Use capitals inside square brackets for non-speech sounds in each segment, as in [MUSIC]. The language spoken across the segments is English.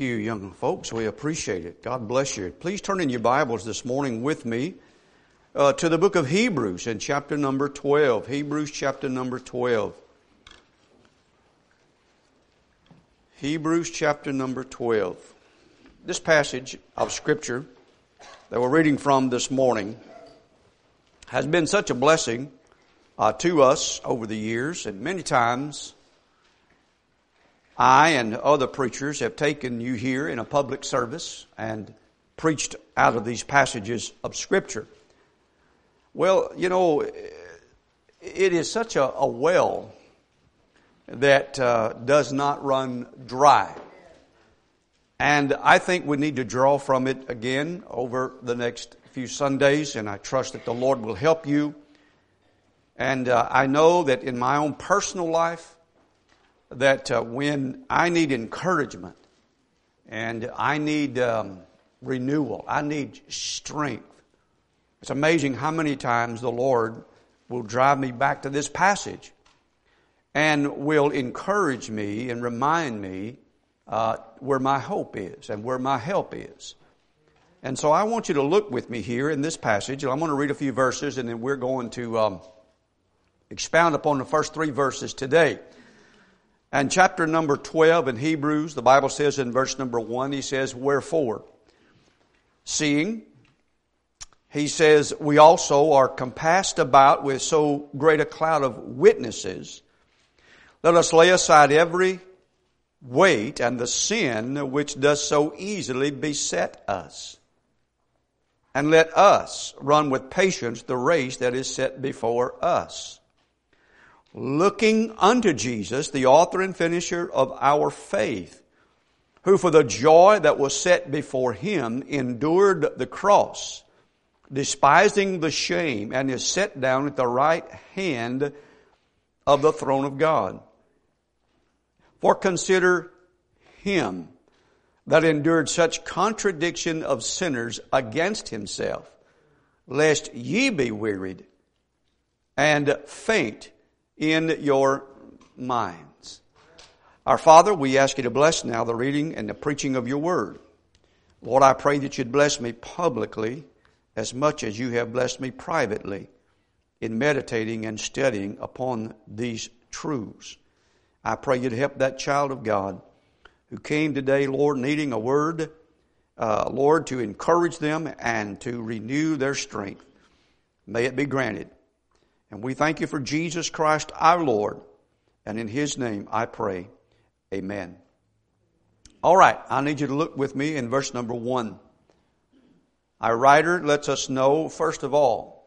You, young folks. We appreciate it. God bless you. Please turn in your Bibles this morning with me uh, to the book of Hebrews in chapter number 12. Hebrews chapter number 12. Hebrews chapter number 12. This passage of Scripture that we're reading from this morning has been such a blessing uh, to us over the years, and many times I and other preachers have taken you here in a public service and preached out of these passages of Scripture. Well, you know, it is such a, a well that uh, does not run dry. And I think we need to draw from it again over the next few Sundays, and I trust that the Lord will help you. And uh, I know that in my own personal life, that uh, when I need encouragement and I need um, renewal, I need strength. It's amazing how many times the Lord will drive me back to this passage and will encourage me and remind me uh, where my hope is and where my help is. And so I want you to look with me here in this passage. I'm going to read a few verses and then we're going to um, expound upon the first three verses today. And chapter number 12 in Hebrews, the Bible says in verse number 1, he says, Wherefore? Seeing, he says, we also are compassed about with so great a cloud of witnesses. Let us lay aside every weight and the sin which does so easily beset us. And let us run with patience the race that is set before us looking unto Jesus, the author and finisher of our faith, who for the joy that was set before him endured the cross, despising the shame, and is set down at the right hand of the throne of God. For consider him that endured such contradiction of sinners against himself, lest ye be wearied and faint in your minds. Our Father, we ask you to bless now the reading and the preaching of your word. Lord, I pray that you'd bless me publicly as much as you have blessed me privately in meditating and studying upon these truths. I pray you'd help that child of God who came today, Lord, needing a word, uh, Lord, to encourage them and to renew their strength. May it be granted. And we thank you for Jesus Christ our Lord. And in His name I pray. Amen. All right, I need you to look with me in verse number one. Our writer lets us know, first of all,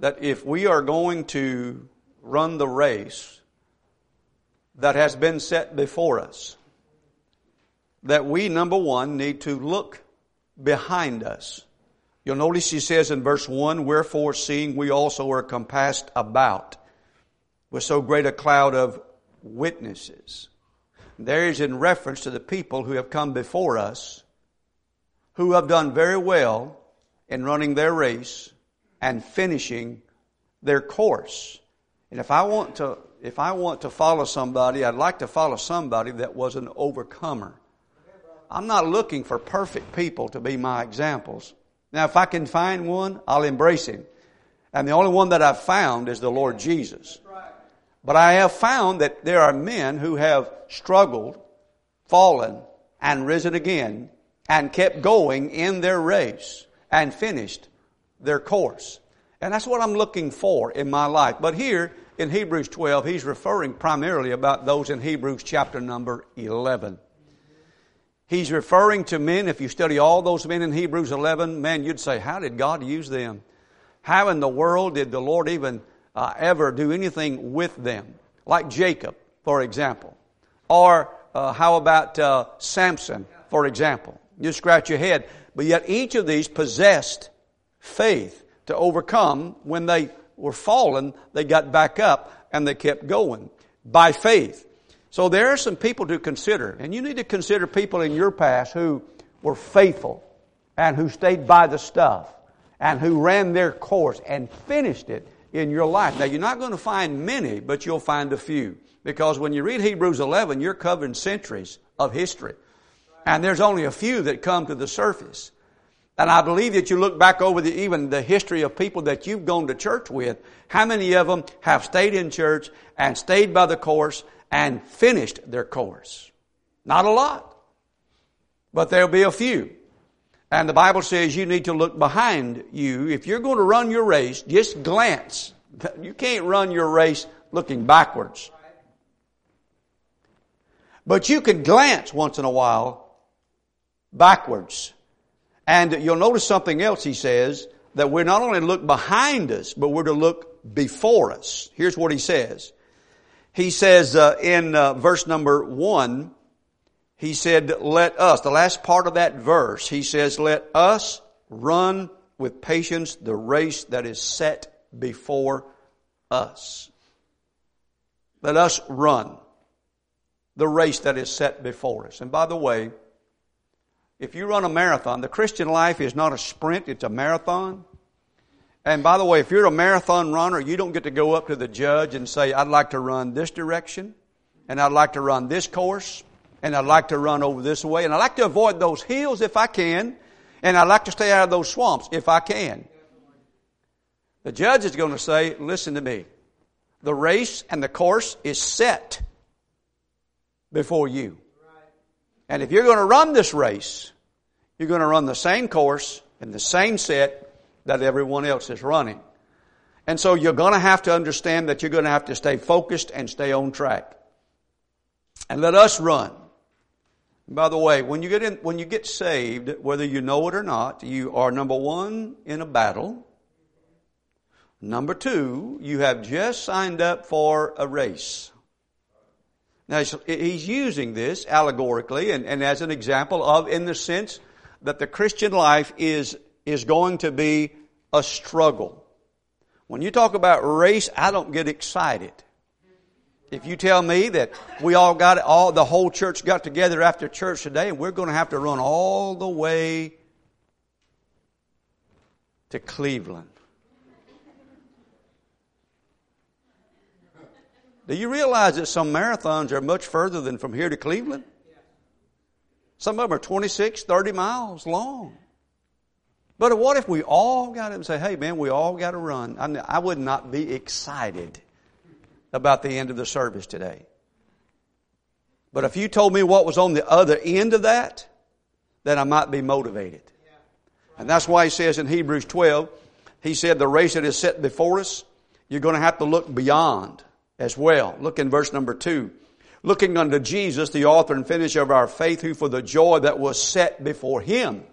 that if we are going to run the race that has been set before us, that we, number one, need to look behind us. You'll notice he says in verse 1, Wherefore seeing we also are compassed about with so great a cloud of witnesses. There is in reference to the people who have come before us, who have done very well in running their race and finishing their course. And if I want to, if I want to follow somebody, I'd like to follow somebody that was an overcomer. I'm not looking for perfect people to be my examples. Now, if I can find one, I'll embrace him. And the only one that I've found is the Lord Jesus. But I have found that there are men who have struggled, fallen, and risen again, and kept going in their race and finished their course. And that's what I'm looking for in my life. But here in Hebrews 12, he's referring primarily about those in Hebrews chapter number 11. He's referring to men, if you study all those men in Hebrews 11, man, you'd say, how did God use them? How in the world did the Lord even uh, ever do anything with them? Like Jacob, for example. Or uh, how about uh, Samson, for example? You scratch your head. But yet each of these possessed faith to overcome. When they were fallen, they got back up and they kept going by faith. So there are some people to consider, and you need to consider people in your past who were faithful and who stayed by the stuff and who ran their course and finished it in your life. Now, you're not going to find many, but you'll find a few. Because when you read Hebrews 11, you're covering centuries of history. And there's only a few that come to the surface. And I believe that you look back over the, even the history of people that you've gone to church with, how many of them have stayed in church and stayed by the course and finished their course? Not a lot. But there'll be a few. And the Bible says you need to look behind you. If you're going to run your race, just glance. [LAUGHS] You can't run your race looking backwards. But you can glance once in a while backwards and you'll notice something else he says, that we're not only to look behind us, but we're to look before us. Here's what he says. He says uh, in uh, verse number one, he said, let us, the last part of that verse, he says, let us run with patience the race that is set before us. Let us run the race that is set before us. And by the way, if you run a marathon, the Christian life is not a sprint, it's a marathon. And by the way, if you're a marathon runner, you don't get to go up to the judge and say, I'd like to run this direction, and I'd like to run this course, and I'd like to run over this way, and I'd like to avoid those hills if I can, and I'd like to stay out of those swamps if I can. The judge is going to say, listen to me. The race and the course is set before you. And if you're going to run this race, you're going to run the same course and the same set that everyone else is running. And so you're going to have to understand that you're going to have to stay focused and stay on track. And let us run. By the way, when you get in, when you get saved, whether you know it or not, you are number one in a battle. Number two, you have just signed up for a race. Now, he's using this allegorically and, and as an example of, in the sense that the Christian life is, is going to be a struggle. When you talk about race, I don't get excited. If you tell me that we all got all the whole church got together after church today and we're going to have to run all the way to Cleveland. Do you realize that some marathons are much further than from here to Cleveland? Some of them are 26, 30 miles long. But what if we all got up and say, hey man, we all got to run? I, I would not be excited about the end of the service today. But if you told me what was on the other end of that, then I might be motivated. And that's why he says in Hebrews 12, he said the race that is set before us, you're going to have to look beyond as well. Look in verse number two. Looking unto Jesus, the author and finisher of our faith, who for the joy that was set before him.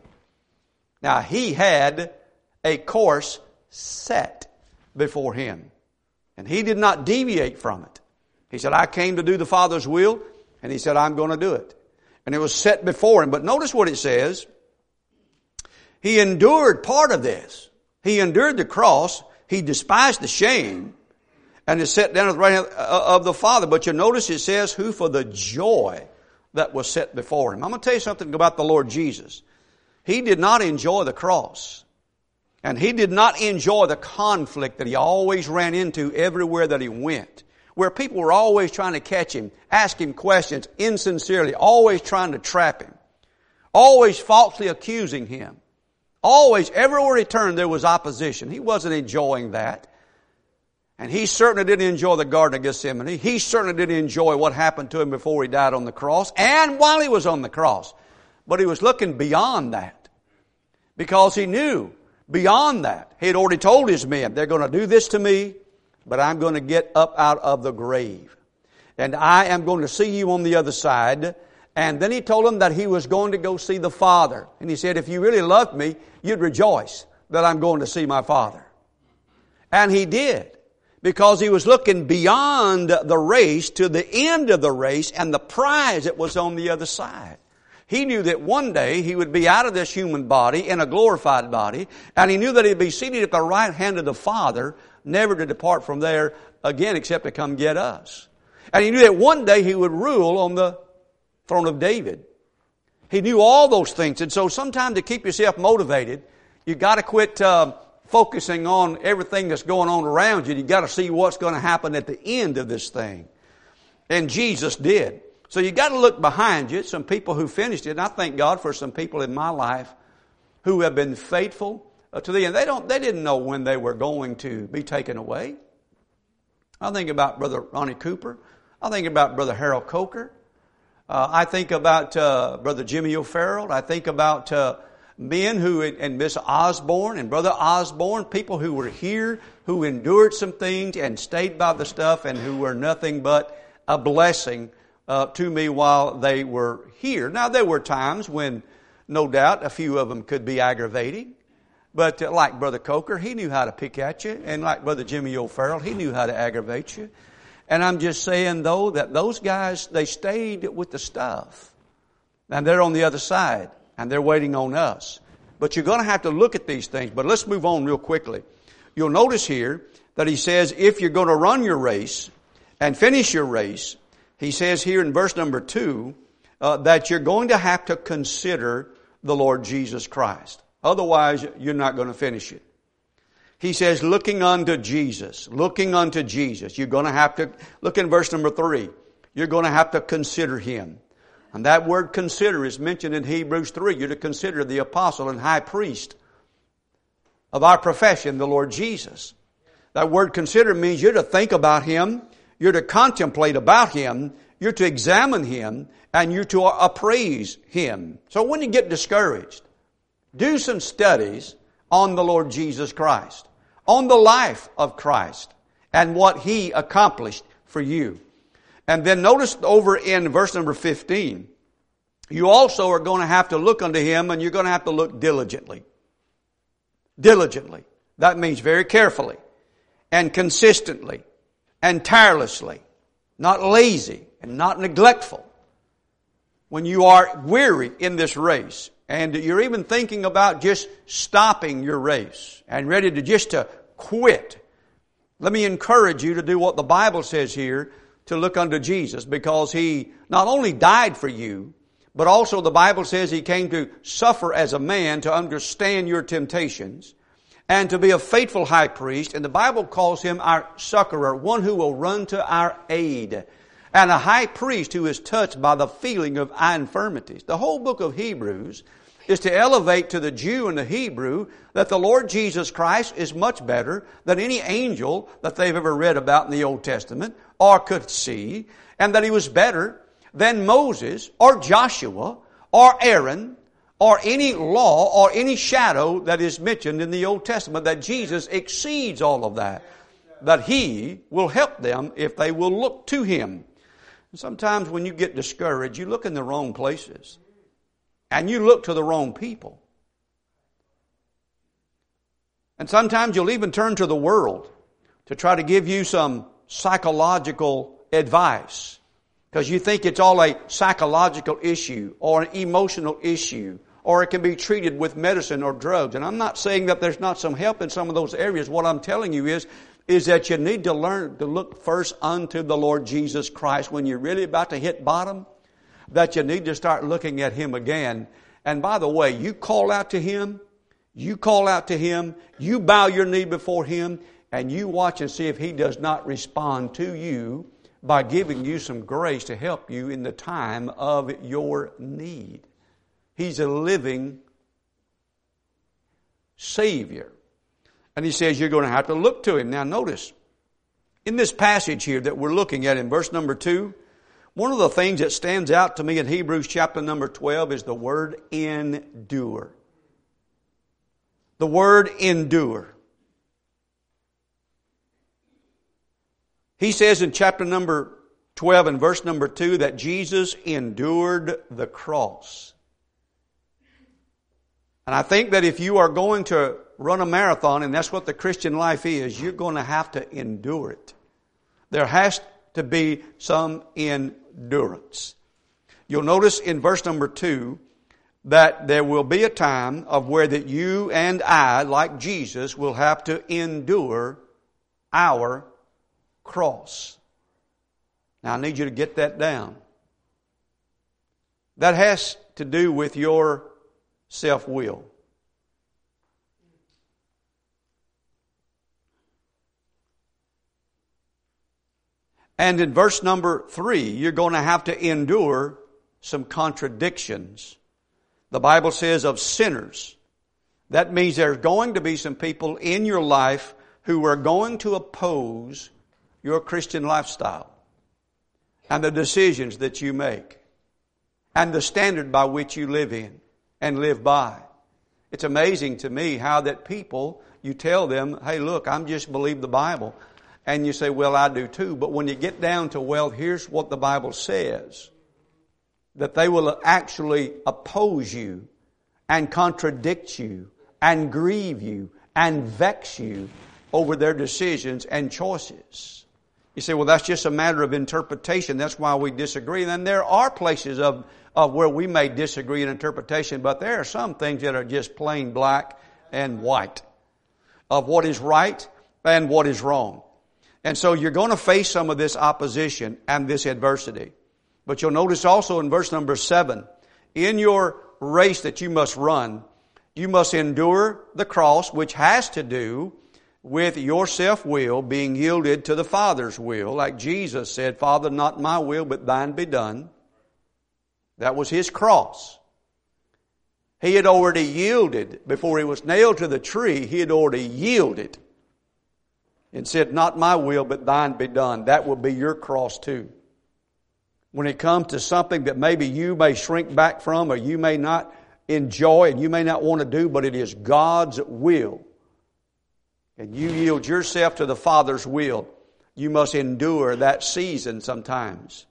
Now he had a course set before him. And he did not deviate from it. He said, I came to do the Father's will, and he said, I'm going to do it. And it was set before him. But notice what it says. He endured part of this. He endured the cross. He despised the shame and is set down at the right hand uh, of the Father. But you notice it says, who for the joy that was set before him. I'm going to tell you something about the Lord Jesus. He did not enjoy the cross. And he did not enjoy the conflict that he always ran into everywhere that he went. Where people were always trying to catch him, ask him questions insincerely, always trying to trap him. Always falsely accusing him. Always, everywhere he turned, there was opposition. He wasn't enjoying that. And he certainly didn't enjoy the Garden of Gethsemane. He certainly didn't enjoy what happened to him before he died on the cross and while he was on the cross. But he was looking beyond that. Because he knew beyond that. He had already told his men, they're going to do this to me, but I'm going to get up out of the grave. And I am going to see you on the other side. And then he told them that he was going to go see the Father. And he said, if you really loved me, you'd rejoice that I'm going to see my Father. And he did because he was looking beyond the race to the end of the race and the prize that was on the other side. He knew that one day he would be out of this human body in a glorified body, and he knew that he'd be seated at the right hand of the Father, never to depart from there again except to come get us. And he knew that one day he would rule on the throne of David. He knew all those things, and so sometimes to keep yourself motivated, you've got to quit. Uh, focusing on everything that's going on around you. You've got to see what's going to happen at the end of this thing. And Jesus did. So you got to look behind you, some people who finished it. And I thank God for some people in my life who have been faithful uh, to the end. They don't, they didn't know when they were going to be taken away. I think about Brother Ronnie Cooper. I think about Brother Harold Coker. Uh, I think about uh, Brother Jimmy O'Farrell. I think about uh, men who, and Miss Osborne and Brother Osborne, people who were here, who endured some things and stayed by the stuff and who were nothing but a blessing uh, to me while they were here. Now, there were times when, no doubt, a few of them could be aggravating. But uh, like Brother Coker, he knew how to pick at you. And like Brother Jimmy O'Farrell, he knew how to aggravate you. And I'm just saying, though, that those guys, they stayed with the stuff. And they're on the other side. And they're waiting on us. But you're going to have to look at these things. But let's move on real quickly. You'll notice here that he says, if you're going to run your race and finish your race, he says here in verse number two, uh, that you're going to have to consider the Lord Jesus Christ. Otherwise, you're not going to finish it. He says, looking unto Jesus, looking unto Jesus. You're going to have to, look in verse number three. You're going to have to consider Him. And that word consider is mentioned in Hebrews 3. You're to consider the apostle and high priest of our profession, the Lord Jesus. That word consider means you're to think about Him, you're to contemplate about Him, you're to examine Him, and you're to appraise Him. So when you get discouraged, do some studies on the Lord Jesus Christ, on the life of Christ, and what He accomplished for you. And then notice over in verse number 15, you also are going to have to look unto Him and you're going to have to look diligently. Diligently. That means very carefully and consistently and tirelessly, not lazy and not neglectful. When you are weary in this race and you're even thinking about just stopping your race and ready to just to quit, let me encourage you to do what the Bible says here to look unto Jesus because He not only died for you, but also the Bible says He came to suffer as a man to understand your temptations and to be a faithful high priest. And the Bible calls Him our succorer, one who will run to our aid and a high priest who is touched by the feeling of our infirmities. The whole book of Hebrews is to elevate to the Jew and the Hebrew that the Lord Jesus Christ is much better than any angel that they've ever read about in the Old Testament or could see, and that he was better than Moses or Joshua or Aaron or any law or any shadow that is mentioned in the Old Testament, that Jesus exceeds all of that. That He will help them if they will look to Him. Sometimes when you get discouraged, you look in the wrong places. And you look to the wrong people. And sometimes you'll even turn to the world to try to give you some psychological advice because you think it's all a psychological issue or an emotional issue or it can be treated with medicine or drugs. And I'm not saying that there's not some help in some of those areas. What I'm telling you is, is that you need to learn to look first unto the Lord Jesus Christ when you're really about to hit bottom that you need to start looking at Him again. And by the way, you call out to Him, you call out to Him, you bow your knee before Him, and you watch and see if He does not respond to you by giving you some grace to help you in the time of your need. He's a living Savior. And He says you're going to have to look to Him. Now notice, in this passage here that we're looking at in verse number 2, one of the things that stands out to me in Hebrews chapter number 12 is the word endure. The word endure. He says in chapter number 12 and verse number 2 that Jesus endured the cross. And I think that if you are going to run a marathon, and that's what the Christian life is, you're going to have to endure it. There has to be some endurance. You'll notice in verse number two that there will be a time of where that you and I, like Jesus, will have to endure our cross. Now I need you to get that down. That has to do with your self will. And in verse number three, you're going to have to endure some contradictions. The Bible says of sinners. That means there's going to be some people in your life who are going to oppose your Christian lifestyle and the decisions that you make and the standard by which you live in and live by. It's amazing to me how that people, you tell them, hey look, I'm just believe the Bible. And you say, well, I do too. But when you get down to, well, here's what the Bible says, that they will actually oppose you and contradict you and grieve you and vex you over their decisions and choices. You say, well, that's just a matter of interpretation. That's why we disagree. And there are places of, of where we may disagree in interpretation, but there are some things that are just plain black and white of what is right and what is wrong. And so you're going to face some of this opposition and this adversity. But you'll notice also in verse number seven, in your race that you must run, you must endure the cross, which has to do with your self-will being yielded to the Father's will. Like Jesus said, Father, not my will, but thine be done. That was his cross. He had already yielded before he was nailed to the tree. He had already yielded and said, not my will, but thine be done. That will be your cross too. When it comes to something that maybe you may shrink back from or you may not enjoy and you may not want to do, but it is God's will and you yield yourself to the Father's will, you must endure that season sometimes.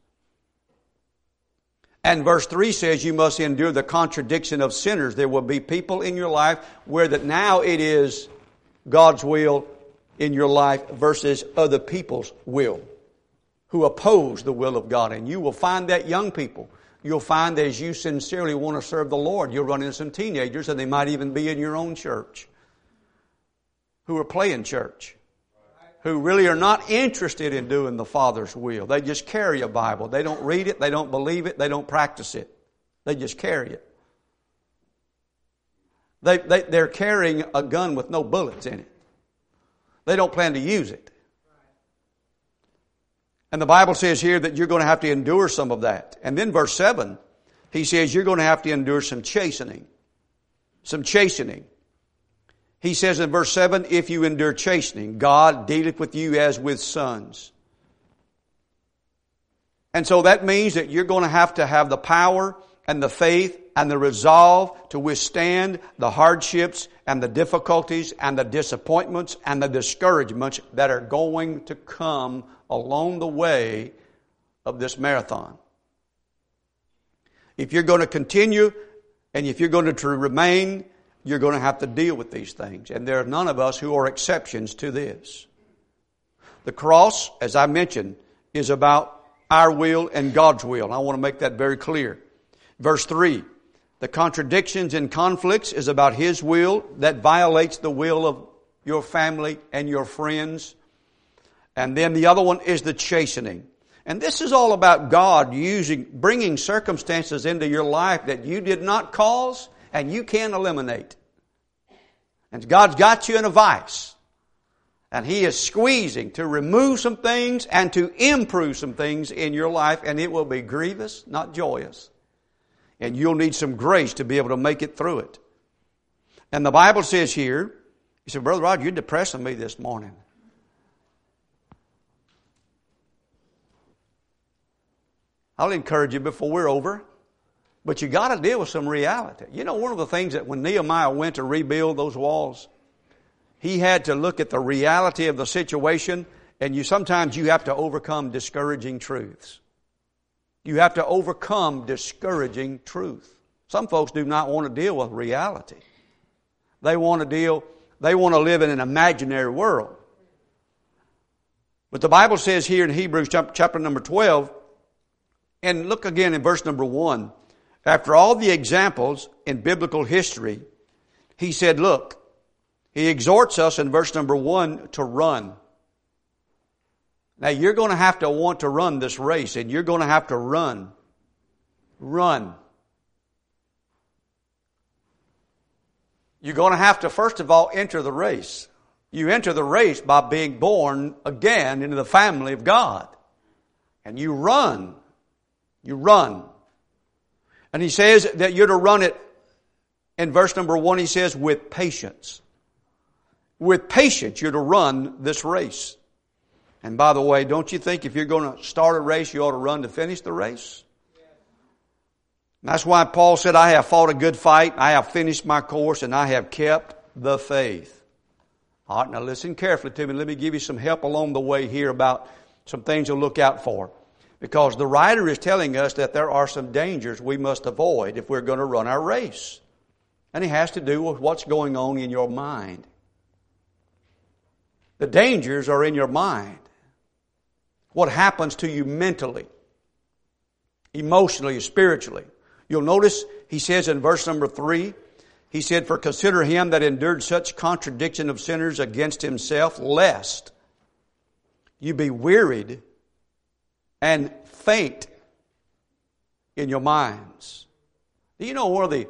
And verse 3 says you must endure the contradiction of sinners. There will be people in your life where that now it is God's will in your life versus other people's will who oppose the will of God. And you will find that young people. You'll find as you sincerely want to serve the Lord, you'll run into some teenagers and they might even be in your own church who are playing church, who really are not interested in doing the Father's will. They just carry a Bible. They don't read it, they don't believe it, they don't practice it. They just carry it. They, they, they're carrying a gun with no bullets in it. They don't plan to use it. And the Bible says here that you're going to have to endure some of that. And then verse 7, he says you're going to have to endure some chastening. Some chastening. He says in verse 7, if you endure chastening, God dealeth with you as with sons. And so that means that you're going to have to have the power and the faith and the resolve to withstand the hardships and the difficulties and the disappointments and the discouragements that are going to come along the way of this marathon. If you're going to continue and if you're going to remain you're going to have to deal with these things. And there are none of us who are exceptions to this. The cross, as I mentioned, is about our will and God's will. I want to make that very clear. Verse 3. The contradictions and conflicts is about His will that violates the will of your family and your friends. And then the other one is the chastening. And this is all about God using, bringing circumstances into your life that you did not cause and you can't eliminate. And God's got you in a vice. And He is squeezing to remove some things and to improve some things in your life, and it will be grievous, not joyous. And you'll need some grace to be able to make it through it. And the Bible says here, you said, Brother Rod, you're depressing me this morning. I'll encourage you before we're over. But you got to deal with some reality. You know, one of the things that when Nehemiah went to rebuild those walls, he had to look at the reality of the situation, and you sometimes you have to overcome discouraging truths. You have to overcome discouraging truth. Some folks do not want to deal with reality. They want to deal, they want to live in an imaginary world. But the Bible says here in Hebrews chapter number 12, and look again in verse number 1, after all the examples in biblical history, he said, look, he exhorts us in verse number one to run. Now you're going to have to want to run this race and you're going to have to run. Run. You're going to have to first of all enter the race. You enter the race by being born again into the family of God. and you run. You run. And he says that you're to run it, in verse number one, he says, with patience. With patience, you're to run this race. And by the way, don't you think if you're going to start a race, you ought to run to finish the race? That's why Paul said, I have fought a good fight, I have finished my course, and I have kept the faith. All right, now listen carefully to me. Let me give you some help along the way here about some things to look out for. Because the writer is telling us that there are some dangers we must avoid if we're going to run our race. And it has to do with what's going on in your mind. The dangers are in your mind. What happens to you mentally, emotionally, spiritually. You'll notice he says in verse number three, he said, For consider him that endured such contradiction of sinners against himself, lest you be wearied and faint in your minds. Do you know one of the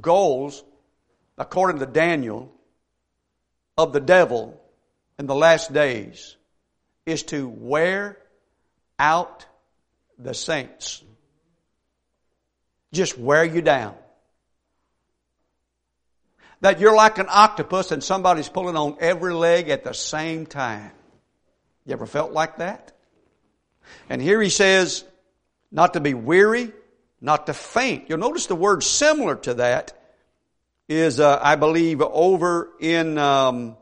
goals, according to Daniel, of the devil in the last days is to wear out the saints? Just wear you down. That you're like an octopus and somebody's pulling on every leg at the same time. You ever felt like that? And here he says, not to be weary, not to faint. You'll notice the word similar to that is, uh, I believe, over in um,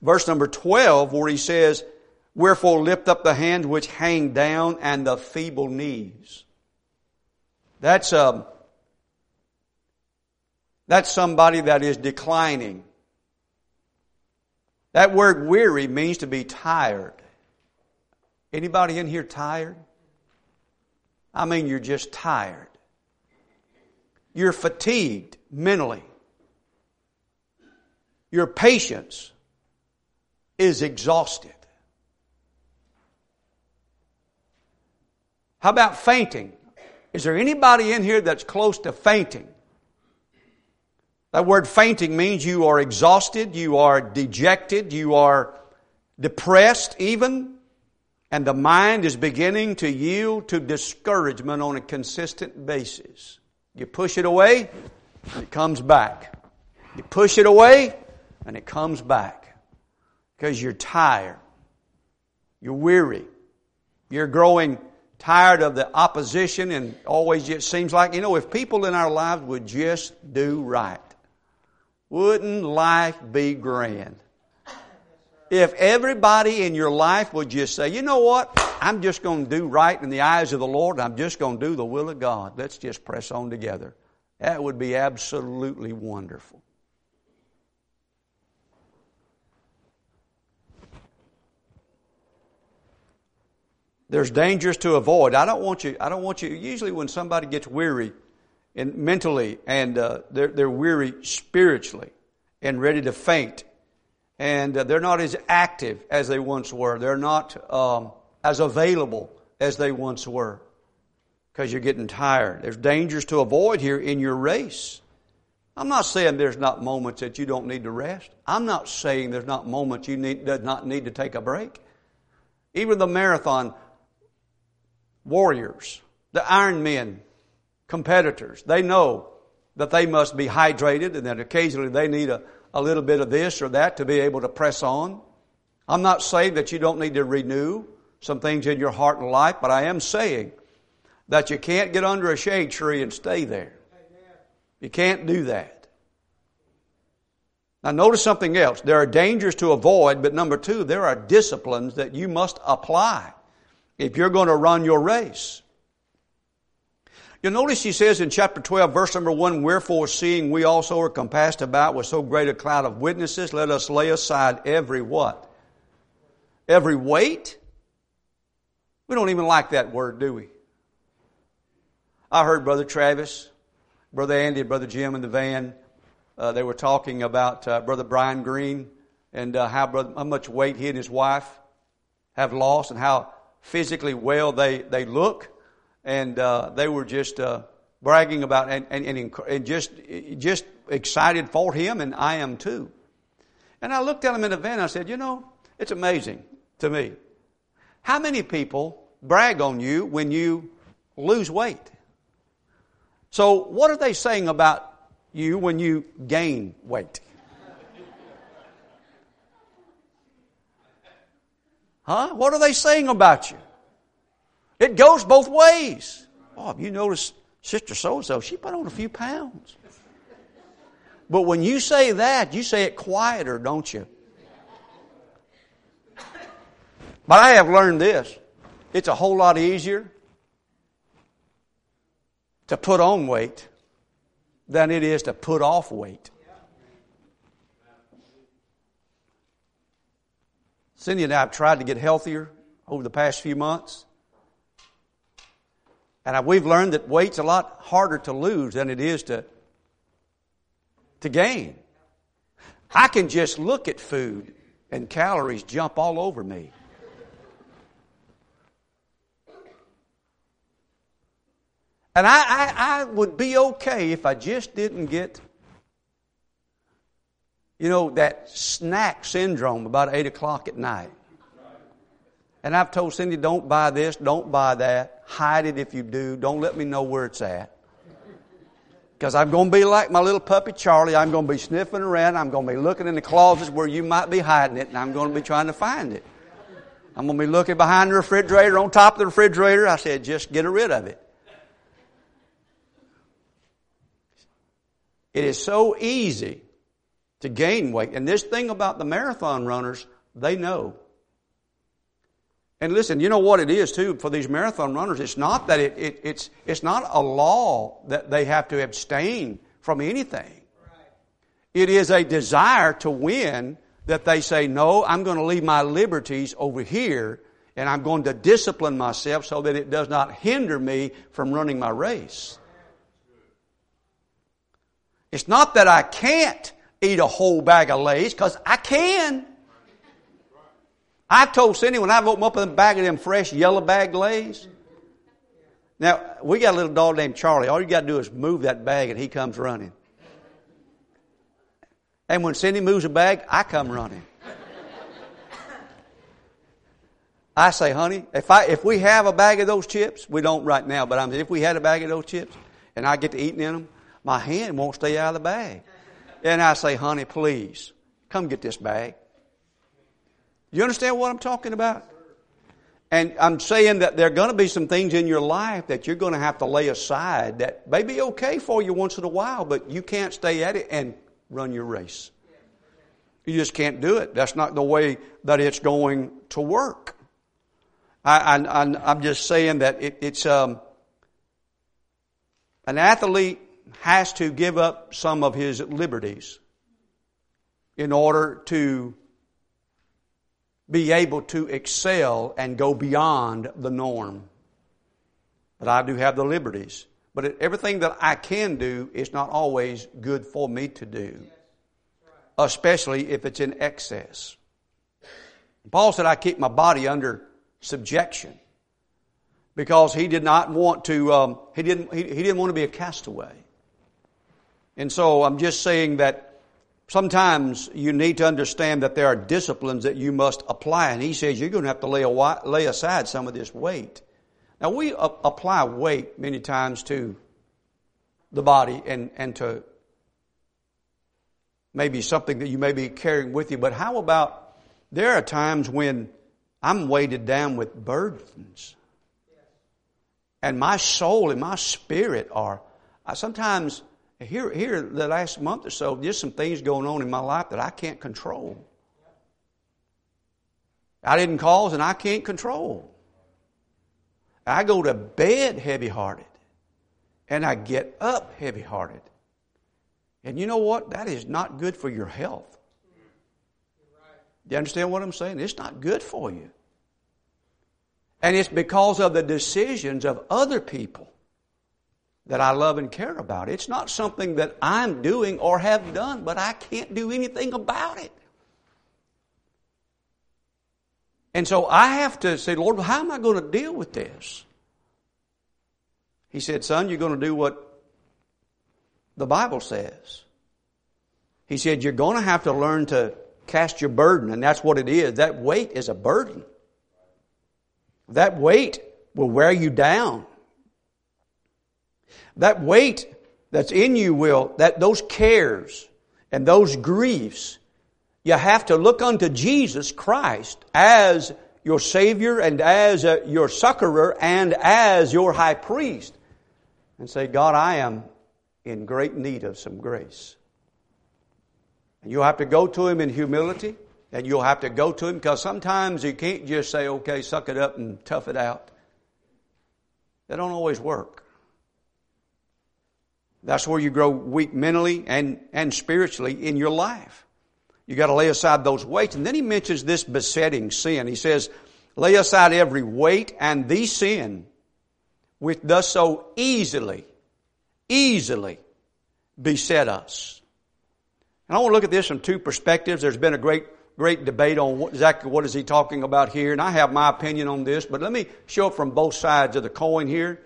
verse number 12 where he says, Wherefore lift up the hands which hang down and the feeble knees. That's, um, that's somebody that is declining. That word weary means to be tired. Anybody in here tired? I mean, you're just tired. You're fatigued mentally. Your patience is exhausted. How about fainting? Is there anybody in here that's close to fainting? That word fainting means you are exhausted, you are dejected, you are depressed even, and the mind is beginning to yield to discouragement on a consistent basis. You push it away, and it comes back. You push it away, and it comes back. Because you're tired. You're weary. You're growing tired of the opposition and always it seems like, you know, if people in our lives would just do right, wouldn't life be grand? If everybody in your life would just say, you know what? I'm just going to do right in the eyes of the Lord. I'm just going to do the will of God. Let's just press on together. That would be absolutely wonderful. There's dangers to avoid. I don't want you, I don't want you, usually when somebody gets weary and mentally and uh, they're, they're weary spiritually and ready to faint and uh, they're not as active as they once were. They're not um, as available as they once were because you're getting tired. There's dangers to avoid here in your race. I'm not saying there's not moments that you don't need to rest. I'm not saying there's not moments you need, does not need to take a break. Even the marathon warriors, the Ironmen, competitors, they know that they must be hydrated and that occasionally they need a, a little bit of this or that to be able to press on. I'm not saying that you don't need to renew some things in your heart and life, but I am saying that you can't get under a shade tree and stay there. You can't do that. Now notice something else. There are dangers to avoid, but number two, there are disciplines that you must apply if you're going to run your race. You'll notice he says in chapter 12, verse number 1, Wherefore, seeing we also are compassed about with so great a cloud of witnesses, let us lay aside every what? Every weight? We don't even like that word, do we? I heard Brother Travis, Brother Andy, and Brother Jim in the van. Uh, they were talking about uh, Brother Brian Green and uh, how, brother, how much weight he and his wife have lost and how physically well they, they look. And uh, they were just uh, bragging about and, and, and, and, just, just excited for him, and I am too. And I looked at him in the van I said, You know, it's amazing to me. How many people brag on you when you lose weight. So, what are they saying about you when you gain weight? Huh? What are they saying about you? It goes both ways. Oh, you notice Sister so and so, she put on a few pounds. But when you say that, you say it quieter, don't you? But I have learned this it's a whole lot easier to put on weight than it is to put off weight. Cindy and I have tried to get healthier over the past few months. And we've learned that weight's a lot harder to lose than it is to, to gain. I can just look at food and calories jump all over me. And I, I, I, would be okay if I just didn't get, you know, that snack syndrome about 8 o'clock at night. And I've told Cindy, don't buy this, don't buy that, hide it if you do, don't let me know where it's at. Because I'm going to be like my little puppy Charlie. I'm going to be sniffing around. I'm going to be looking in the closets where you might be hiding it, and I'm going to be trying to find it. I'm going to be looking behind the refrigerator, on top of the refrigerator. I said, just get rid of it. It is so easy to gain weight. And this thing about the marathon runners, they know. And listen, you know what it is too for these marathon runners? It's not that it, it, it's, it's not a law that they have to abstain from anything. It is a desire to win that they say, no, I'm going to leave my liberties over here and I'm going to discipline myself so that it does not hinder me from running my race. It's not that I can't eat a whole bag of Lay's, because I can. I've told Cindy when I've opened up a bag of them fresh yellow bag Lay's. Now, we got a little dog named Charlie. All you got to do is move that bag and he comes running. And when Cindy moves a bag, I come running. I say, honey, if I if we have a bag of those chips, we don't right now, but I'm, if we had a bag of those chips and I get to eating in them, my hand won't stay out of the bag. And I say, honey, please, come get this bag. You understand what I'm talking about? And I'm saying that there are going to be some things in your life that you're going to have to lay aside that may be okay for you once in a while, but you can't stay at it and run your race. You just can't do it. That's not the way that it's going to work. I, am just saying that it, it's um, an athlete has to give up some of his liberties in order to be able to excel and go beyond the norm. But I do have the liberties. But everything that I can do is not always good for me to do, especially if it's in excess. Paul said, I keep my body under subjection because he did not want to, um, he, didn't, he, he didn't want to be a castaway. And so I'm just saying that sometimes you need to understand that there are disciplines that you must apply. And he says you're going to have to lay, a, lay aside some of this weight. Now we apply weight many times to the body and, and to maybe something that you may be carrying with you. But how about there are times when I'm weighted down with burdens. And my soul and my spirit are, sometimes here, here, the last month or so, just some things going on in my life that I can't control. I didn't cause and I can't control. I go to bed heavy hearted and I get up heavy hearted. And you know what? That is not good for your health. Do you understand what I'm saying? It's not good for you. And it's because of the decisions of other people that I love and care about. It's not something that I'm doing or have done, but I can't do anything about it. And so I have to say, Lord, how am I going to deal with this? He said, Son, you're going to do what the Bible says. He said, You're going to have to learn to cast your burden, and that's what it is. That weight is a burden. That weight will wear you down. That weight that's in you will, that those cares and those griefs, you have to look unto Jesus Christ as your Savior and as uh, your succorer and as your high priest and say, God, I am in great need of some grace. And you'll have to go to Him in humility and you'll have to go to Him because sometimes you can't just say, okay, suck it up and tough it out. That don't always work. That's where you grow weak mentally and, and spiritually in your life. You got to lay aside those weights. And then he mentions this besetting sin. He says, lay aside every weight and the sin which does so easily, easily beset us. And I want to look at this from two perspectives. There's been a great, great debate on what, exactly what is he talking about here. And I have my opinion on this, but let me show it from both sides of the coin here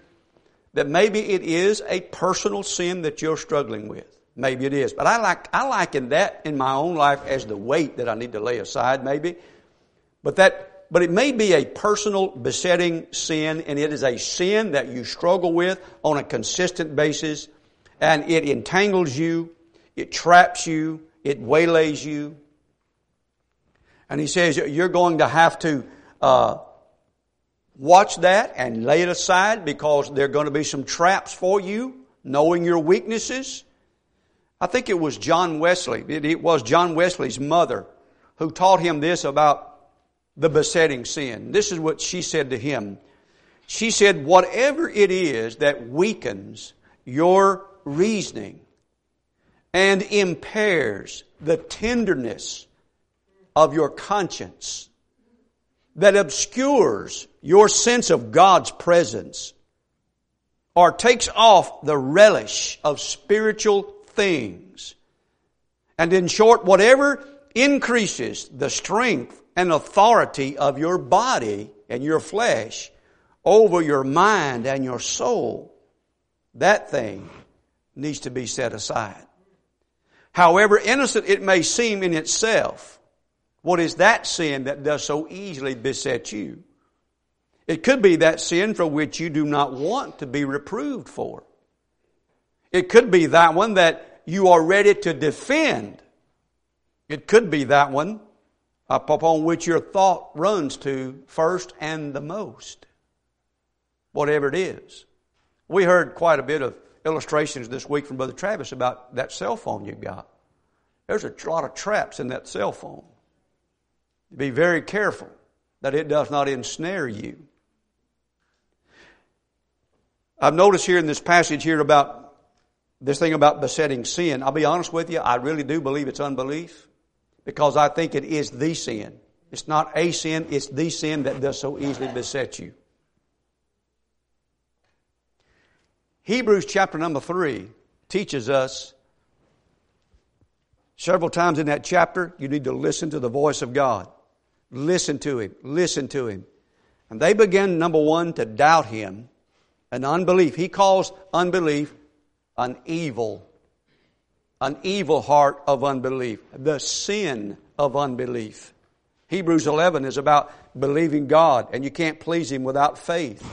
that maybe it is a personal sin that you're struggling with. Maybe it is. But I like, I liken that in my own life as the weight that I need to lay aside, maybe. But that, but it may be a personal besetting sin and it is a sin that you struggle with on a consistent basis and it entangles you, it traps you, it waylays you. And he says you're going to have to, uh, Watch that and lay it aside because there are going to be some traps for you, knowing your weaknesses. I think it was John Wesley. It, was John Wesley's mother who taught him this about the besetting sin. This is what she said to him. She said, whatever it is that weakens your reasoning and impairs the tenderness of your conscience, that obscures your sense of God's presence or takes off the relish of spiritual things. And in short, whatever increases the strength and authority of your body and your flesh over your mind and your soul, that thing needs to be set aside. However innocent it may seem in itself, what is that sin that does so easily beset you? It could be that sin for which you do not want to be reproved for. It could be that one that you are ready to defend. It could be that one upon which your thought runs to first and the most. Whatever it is. We heard quite a bit of illustrations this week from Brother Travis about that cell phone you got. There's a lot of traps in that cell phone. Be very careful that it does not ensnare you. I've noticed here in this passage here about this thing about besetting sin. I'll be honest with you, I really do believe it's unbelief because I think it is the sin. It's not a sin, it's the sin that does so easily beset you. Hebrews chapter number 3 teaches us several times in that chapter you need to listen to the voice of God. Listen to him. Listen to him. And they began, number one, to doubt him. And unbelief. He calls unbelief an evil. An evil heart of unbelief. The sin of unbelief. Hebrews 11 is about believing God, and you can't please Him without faith.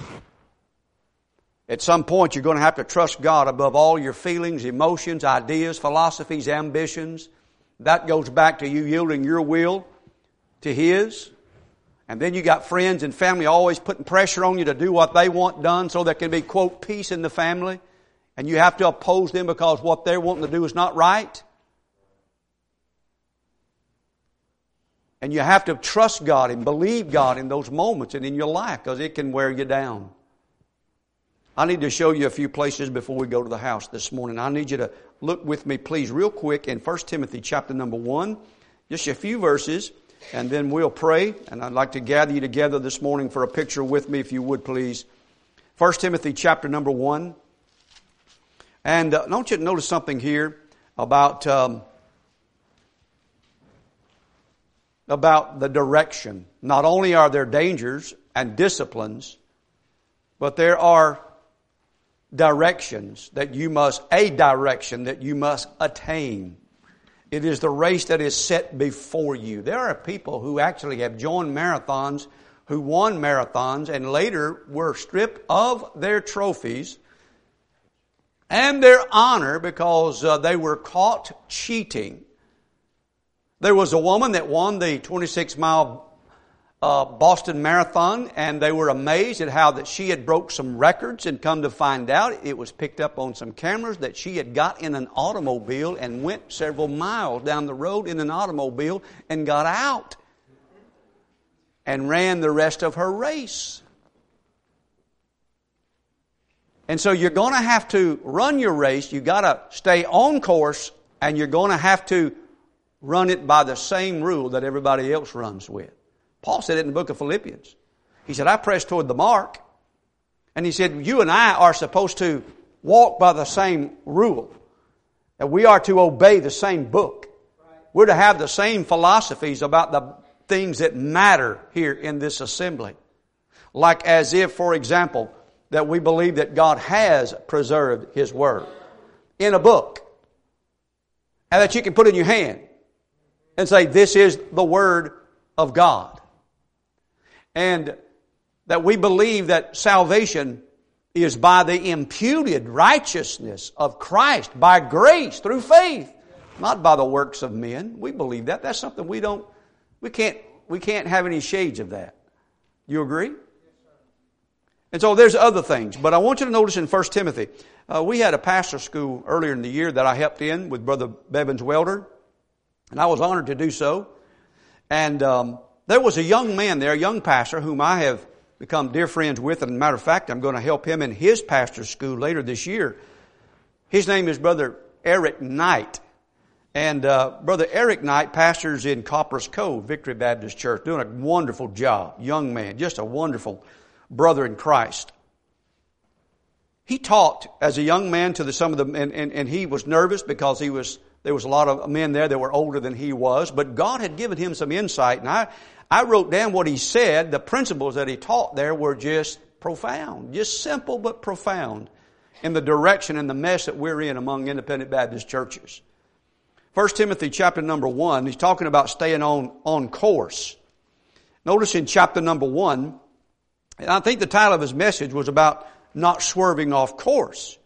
At some point, you're going to have to trust God above all your feelings, emotions, ideas, philosophies, ambitions. That goes back to you yielding your will to His. And then you got friends and family always putting pressure on you to do what they want done so there can be, quote, peace in the family. And you have to oppose them because what they're wanting to do is not right. And you have to trust God and believe God in those moments and in your life because it can wear you down. I need to show you a few places before we go to the house this morning. I need you to look with me, please, real quick in 1 Timothy chapter number 1. Just a few verses and then we'll pray. And I'd like to gather you together this morning for a picture with me, if you would please. 1 Timothy chapter number 1. And uh, I want you to notice something here about, um, about the direction. Not only are there dangers and disciplines, but there are directions that you must, a direction that you must attain. It is the race that is set before you. There are people who actually have joined marathons who won marathons and later were stripped of their trophies and their honor because uh, they were caught cheating. There was a woman that won the 26 mile uh, Boston Marathon, and they were amazed at how that she had broke some records, and come to find out, it was picked up on some cameras that she had got in an automobile and went several miles down the road in an automobile and got out and ran the rest of her race. And so you're going to have to run your race. You've got to stay on course, and you're going to have to run it by the same rule that everybody else runs with. Paul said it in the book of Philippians. He said, I press toward the mark. And he said, You and I are supposed to walk by the same rule. That we are to obey the same book. We're to have the same philosophies about the things that matter here in this assembly. Like as if, for example, that we believe that God has preserved His Word in a book. And that you can put in your hand and say, This is the Word of God and that we believe that salvation is by the imputed righteousness of Christ by grace through faith, not by the works of men. We believe that. That's something we don't, we can't, we can't have any shades of that. You agree? And so there's other things, but I want you to notice in 1 Timothy, uh, we had a pastor school earlier in the year that I helped in with Brother Bevins Welder, and I was honored to do so. And um, there was a young man there, a young pastor, whom I have become dear friends with. And matter of fact, I'm going to help him in his pastor's school later this year. His name is Brother Eric Knight. And uh, Brother Eric Knight pastors in Copperas Cove, Victory Baptist Church, doing a wonderful job. Young man, just a wonderful brother in Christ. He talked as a young man to the, some of the, and, and, and he was nervous because he was, there was a lot of men there that were older than he was, but God had given him some insight, and I, I wrote down what he said. The principles that he taught there were just profound, just simple but profound in the direction and the mess that we're in among independent Baptist churches. 1 Timothy chapter number 1, he's talking about staying on, on course. Notice in chapter number 1, and I think the title of his message was about not swerving off course.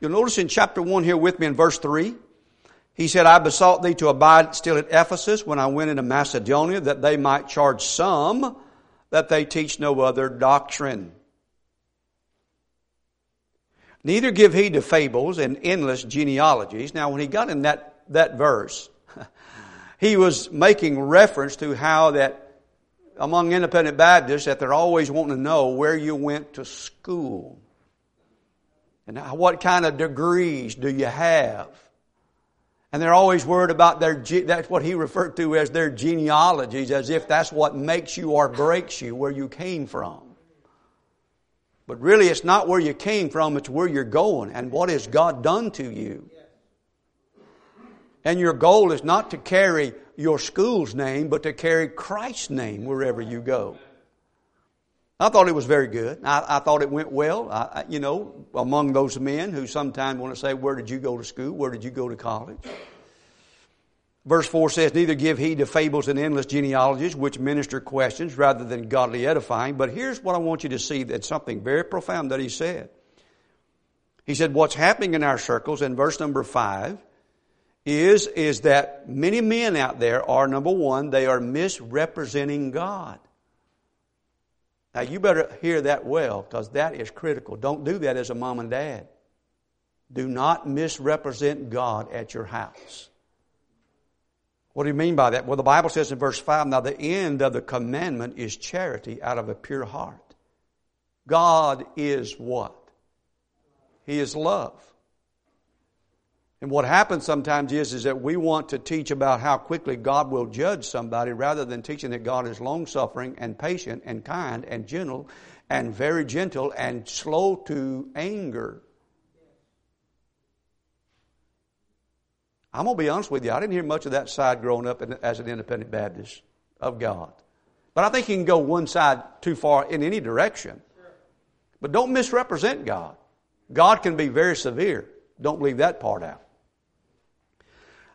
You'll notice in chapter 1 here with me in verse 3, he said, I besought thee to abide still at Ephesus when I went into Macedonia, that they might charge some that they teach no other doctrine. Neither give heed to fables and endless genealogies. Now, when he got in that, that verse, [LAUGHS] he was making reference to how that among independent Baptists that they're always wanting to know where you went to school. And what kind of degrees do you have? And they're always worried about their, that's what he referred to as their genealogies, as if that's what makes you or breaks you, where you came from. But really, it's not where you came from, it's where you're going and what has God done to you. And your goal is not to carry your school's name, but to carry Christ's name wherever you go. I thought it was very good. I, I thought it went well. I, you know, among those men who sometimes want to say, Where did you go to school? Where did you go to college? Verse 4 says, Neither give heed to fables and endless genealogies, which minister questions rather than godly edifying. But here's what I want you to see that's something very profound that he said. He said, What's happening in our circles in verse number 5 is, is that many men out there are, number one, they are misrepresenting God. Now, you better hear that well because that is critical. Don't do that as a mom and dad. Do not misrepresent God at your house. What do you mean by that? Well, the Bible says in verse 5 now the end of the commandment is charity out of a pure heart. God is what? He is love. And what happens sometimes is, is that we want to teach about how quickly God will judge somebody rather than teaching that God is long suffering and patient and kind and gentle and very gentle and slow to anger. I'm going to be honest with you, I didn't hear much of that side growing up as an independent Baptist of God. But I think you can go one side too far in any direction. But don't misrepresent God. God can be very severe. Don't leave that part out.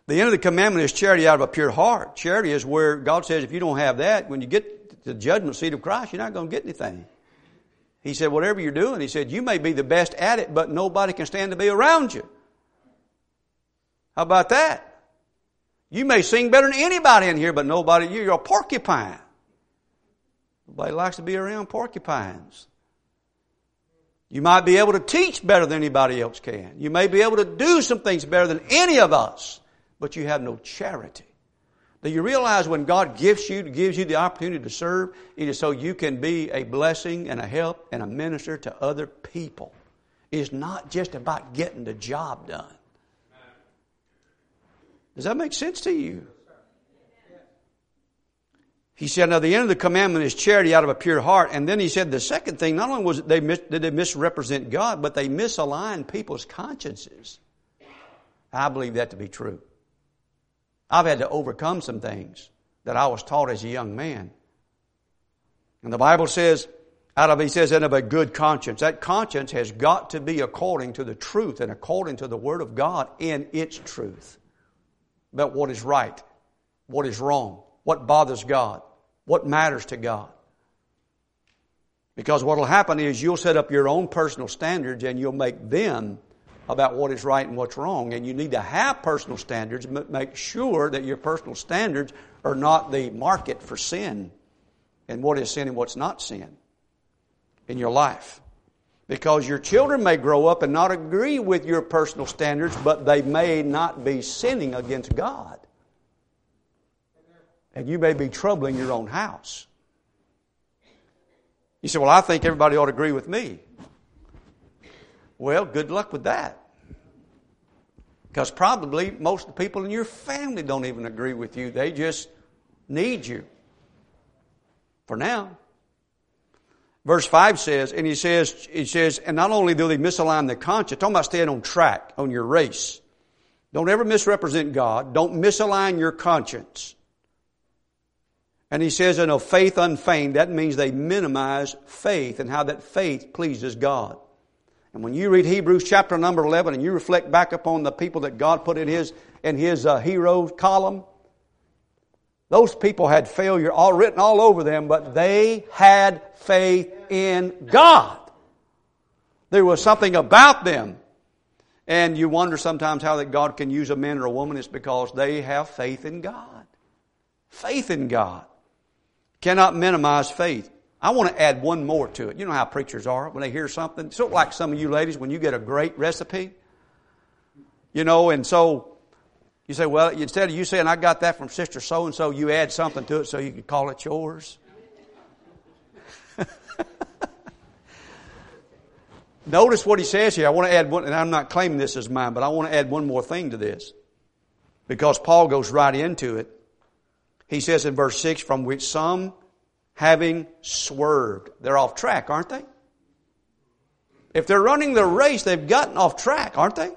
The end of the commandment is charity out of a pure heart. Charity is where God says if you don't have that, when you get to the judgment seat of Christ, you're not going to get anything. He said, whatever you're doing, he said, you may be the best at it, but nobody can stand to be around you. How about that? You may sing better than anybody in here, but nobody, you're a porcupine. Nobody likes to be around porcupines. You might be able to teach better than anybody else can. You may be able to do some things better than any of us, but you have no charity. Do you realize when God gives you, gives you the opportunity to serve, it is so you can be a blessing and a help and a minister to other people. It's not just about getting the job done. Does that make sense to you? He said, now the end of the commandment is charity out of a pure heart. And then he said the second thing, not only was they mis- did they misrepresent God, but they misaligned people's consciences. I believe that to be true. I've had to overcome some things that I was taught as a young man. And the Bible says, out of, he says, out of a good conscience. That conscience has got to be according to the truth and according to the Word of God in its truth. About what is right, what is wrong, what bothers God, what matters to God. Because what will happen is you'll set up your own personal standards and you'll make them about what is right and what's wrong. And you need to have personal standards, but make sure that your personal standards are not the market for sin and what is sin and what's not sin in your life. Because your children may grow up and not agree with your personal standards, but they may not be sinning against God. And you may be troubling your own house. You say, Well, I think everybody ought to agree with me. Well, good luck with that. Because probably most of the people in your family don't even agree with you. They just need you. For now. Verse 5 says, and he says, he says, and not only do they misalign the conscience, talking about staying on track on your race. Don't ever misrepresent God. Don't misalign your conscience. And he says, and of faith unfeigned, that means they minimize faith and how that faith pleases God. And when you read Hebrews chapter number 11 and you reflect back upon the people that God put in His, in his uh, hero column, those people had failure all written all over them, but they had faith in God. There was something about them. And you wonder sometimes how that God can use a man or a woman. It's because they have faith in God. Faith in God. Cannot minimize faith. I want to add one more to it. You know how preachers are when they hear something. Sort of like some of you ladies when you get a great recipe. You know, and so you say, well, instead of you saying, I got that from Sister So and so, you add something to it so you can call it yours. [LAUGHS] Notice what he says here. I want to add one, and I'm not claiming this as mine, but I want to add one more thing to this. Because Paul goes right into it. He says in verse 6, from which some having swerved. They're off track, aren't they? If they're running the race, they've gotten off track, aren't they?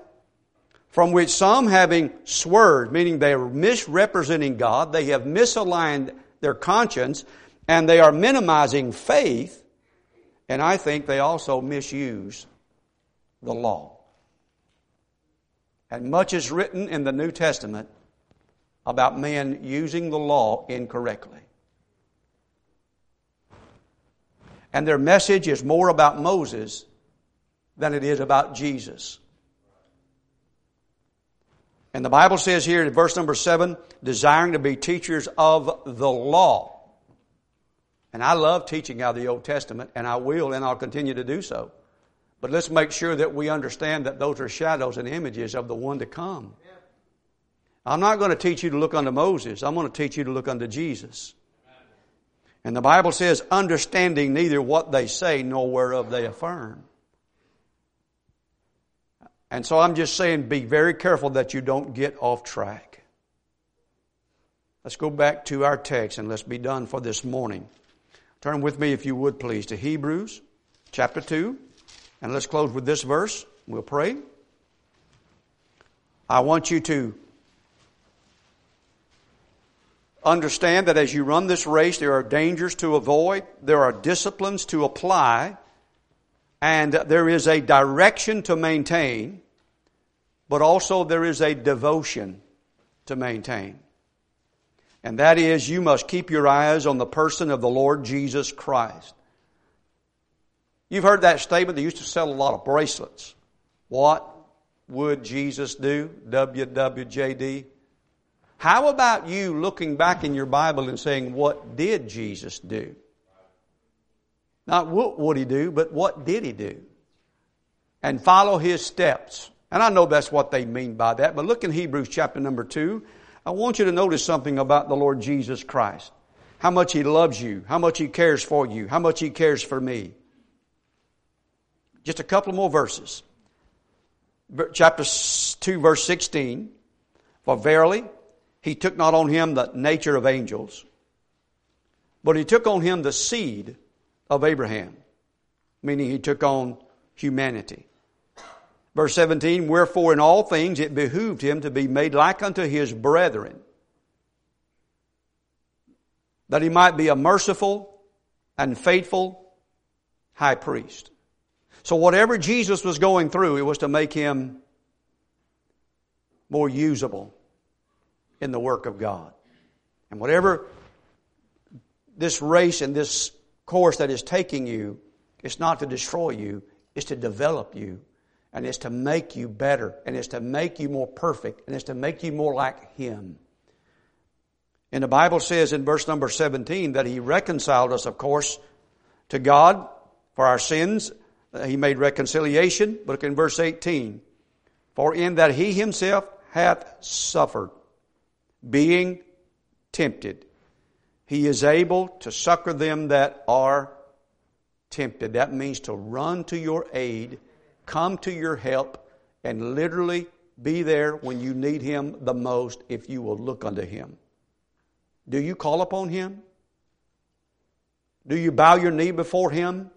From which some having swerved, meaning they are misrepresenting God, they have misaligned their conscience, and they are minimizing faith, and I think they also misuse the law. And much is written in the New Testament about men using the law incorrectly. And their message is more about Moses than it is about Jesus. And the Bible says here in verse number seven, desiring to be teachers of the law. And I love teaching out of the Old Testament, and I will, and I'll continue to do so. But let's make sure that we understand that those are shadows and images of the one to come. I'm not going to teach you to look unto Moses. I'm going to teach you to look unto Jesus. And the Bible says, understanding neither what they say nor whereof they affirm. And so I'm just saying, be very careful that you don't get off track. Let's go back to our text and let's be done for this morning. Turn with me, if you would please, to Hebrews chapter 2. And let's close with this verse. We'll pray. I want you to Understand that as you run this race, there are dangers to avoid, there are disciplines to apply, and there is a direction to maintain, but also there is a devotion to maintain. And that is, you must keep your eyes on the person of the Lord Jesus Christ. You've heard that statement. They used to sell a lot of bracelets. What would Jesus do? WWJD. How about you looking back in your Bible and saying, What did Jesus do? Not what would he do, but what did he do? And follow his steps. And I know that's what they mean by that, but look in Hebrews chapter number 2. I want you to notice something about the Lord Jesus Christ. How much he loves you, how much he cares for you, how much he cares for me. Just a couple more verses. Chapter 2, verse 16. For verily, he took not on him the nature of angels, but he took on him the seed of Abraham, meaning he took on humanity. Verse 17, wherefore in all things it behooved him to be made like unto his brethren, that he might be a merciful and faithful high priest. So whatever Jesus was going through, it was to make him more usable in the work of God. And whatever this race and this course that is taking you, it's not to destroy you, it's to develop you. And it's to make you better. And it's to make you more perfect. And it's to make you more like Him. And the Bible says in verse number 17 that He reconciled us, of course, to God for our sins. He made reconciliation. Look in verse 18. For in that He Himself hath suffered being tempted, he is able to succor them that are tempted. That means to run to your aid, come to your help, and literally be there when you need him the most if you will look unto him. Do you call upon him? Do you bow your knee before him?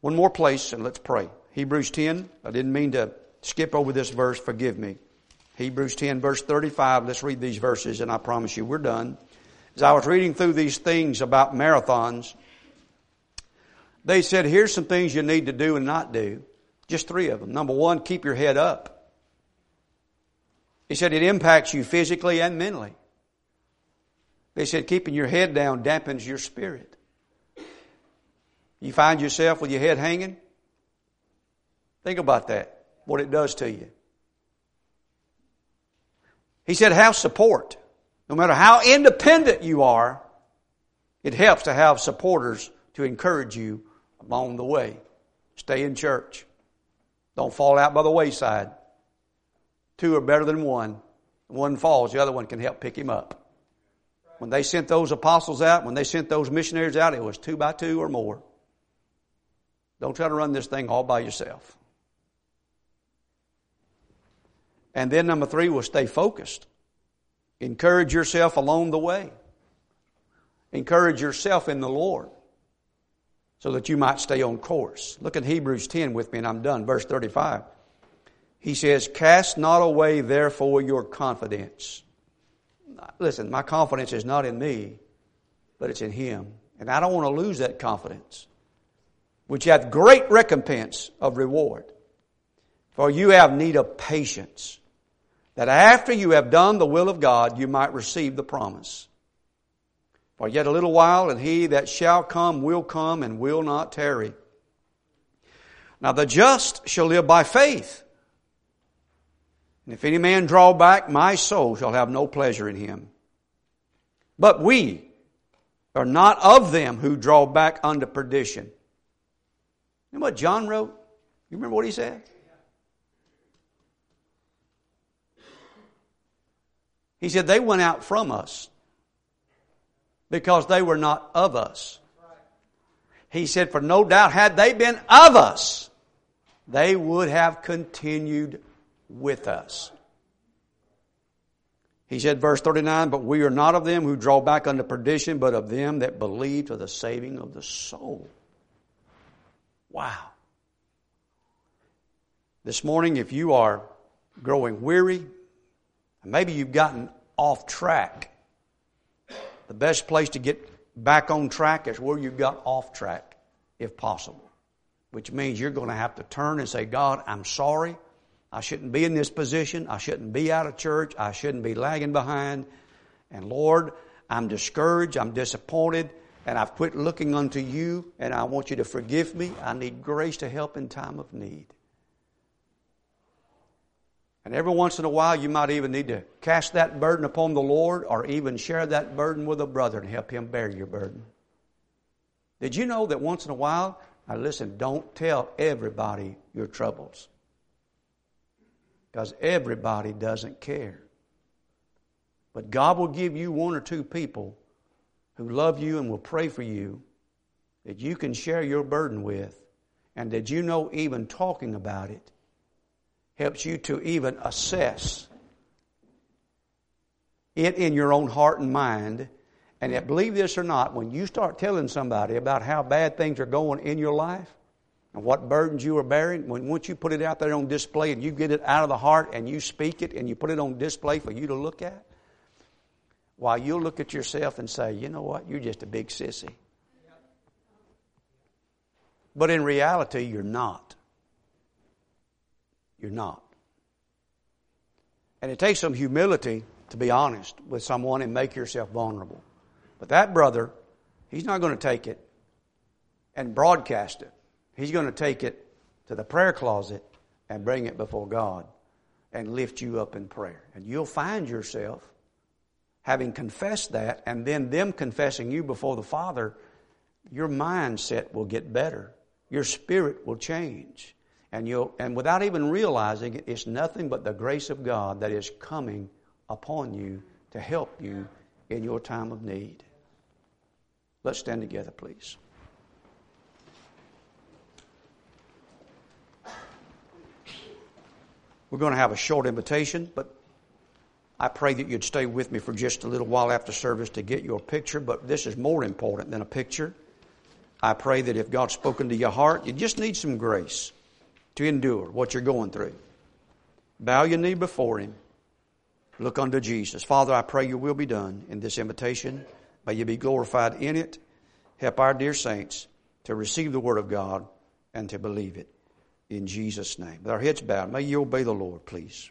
One more place and let's pray. Hebrews 10. I didn't mean to skip over this verse. Forgive me. Hebrews 10, verse 35. Let's read these verses, and I promise you we're done. As I was reading through these things about marathons, they said, here's some things you need to do and not do. Just three of them. Number one, keep your head up. He said it impacts you physically and mentally. They said keeping your head down dampens your spirit. You find yourself with your head hanging? Think about that, what it does to you. He said, have support. No matter how independent you are, it helps to have supporters to encourage you along the way. Stay in church. Don't fall out by the wayside. Two are better than one. One falls, the other one can help pick him up. When they sent those apostles out, when they sent those missionaries out, it was two by two or more. Don't try to run this thing all by yourself. And then number three was stay focused. Encourage yourself along the way. Encourage yourself in the Lord so that you might stay on course. Look at Hebrews 10 with me and I'm done. Verse 35. He says, Cast not away therefore your confidence. Listen, my confidence is not in me, but it's in Him. And I don't want to lose that confidence, which hath great recompense of reward. For you have need of patience that after you have done the will of God, you might receive the promise. For yet a little while, and he that shall come will come and will not tarry. Now the just shall live by faith. And if any man draw back, my soul shall have no pleasure in him. But we are not of them who draw back unto perdition. You know what John wrote? You remember what he said? He said, they went out from us because they were not of us. He said, for no doubt, had they been of us, they would have continued with us. He said, verse 39, but we are not of them who draw back unto perdition, but of them that believe to the saving of the soul. Wow. This morning, if you are growing weary, Maybe you've gotten off track. The best place to get back on track is where you got off track, if possible. Which means you're going to have to turn and say, God, I'm sorry. I shouldn't be in this position. I shouldn't be out of church. I shouldn't be lagging behind. And Lord, I'm discouraged, I'm disappointed, and I've quit looking unto you, and I want you to forgive me. I need grace to help in time of need. And every once in a while, you might even need to cast that burden upon the Lord or even share that burden with a brother and help him bear your burden. Did you know that once in a while, now listen, don't tell everybody your troubles. Because everybody doesn't care. But God will give you one or two people who love you and will pray for you that you can share your burden with, and that you know even talking about it helps you to even assess it in your own heart and mind. And yet, believe this or not, when you start telling somebody about how bad things are going in your life and what burdens you are bearing, when once you put it out there on display and you get it out of the heart and you speak it and you put it on display for you to look at, while you'll look at yourself and say, you know what, you're just a big sissy. But in reality, you're not. You're not. And it takes some humility to be honest with someone and make yourself vulnerable. But that brother, he's not going to take it and broadcast it. He's going to take it to the prayer closet and bring it before God and lift you up in prayer. And you'll find yourself having confessed that and then them confessing you before the Father, your mindset will get better. Your spirit will change. And, you'll, and without even realizing it, it's nothing but the grace of God that is coming upon you to help you in your time of need. Let's stand together, please. We're going to have a short invitation, but I pray that you'd stay with me for just a little while after service to get your picture, but this is more important than a picture. I pray that if God's spoken to your heart, you just need some grace to endure what you're going through. Bow your knee before Him. Look unto Jesus. Father, I pray your will be done in this invitation. May you be glorified in it. Help our dear saints to receive the Word of God and to believe it. In Jesus' name. With our heads bowed, may you obey the Lord, please.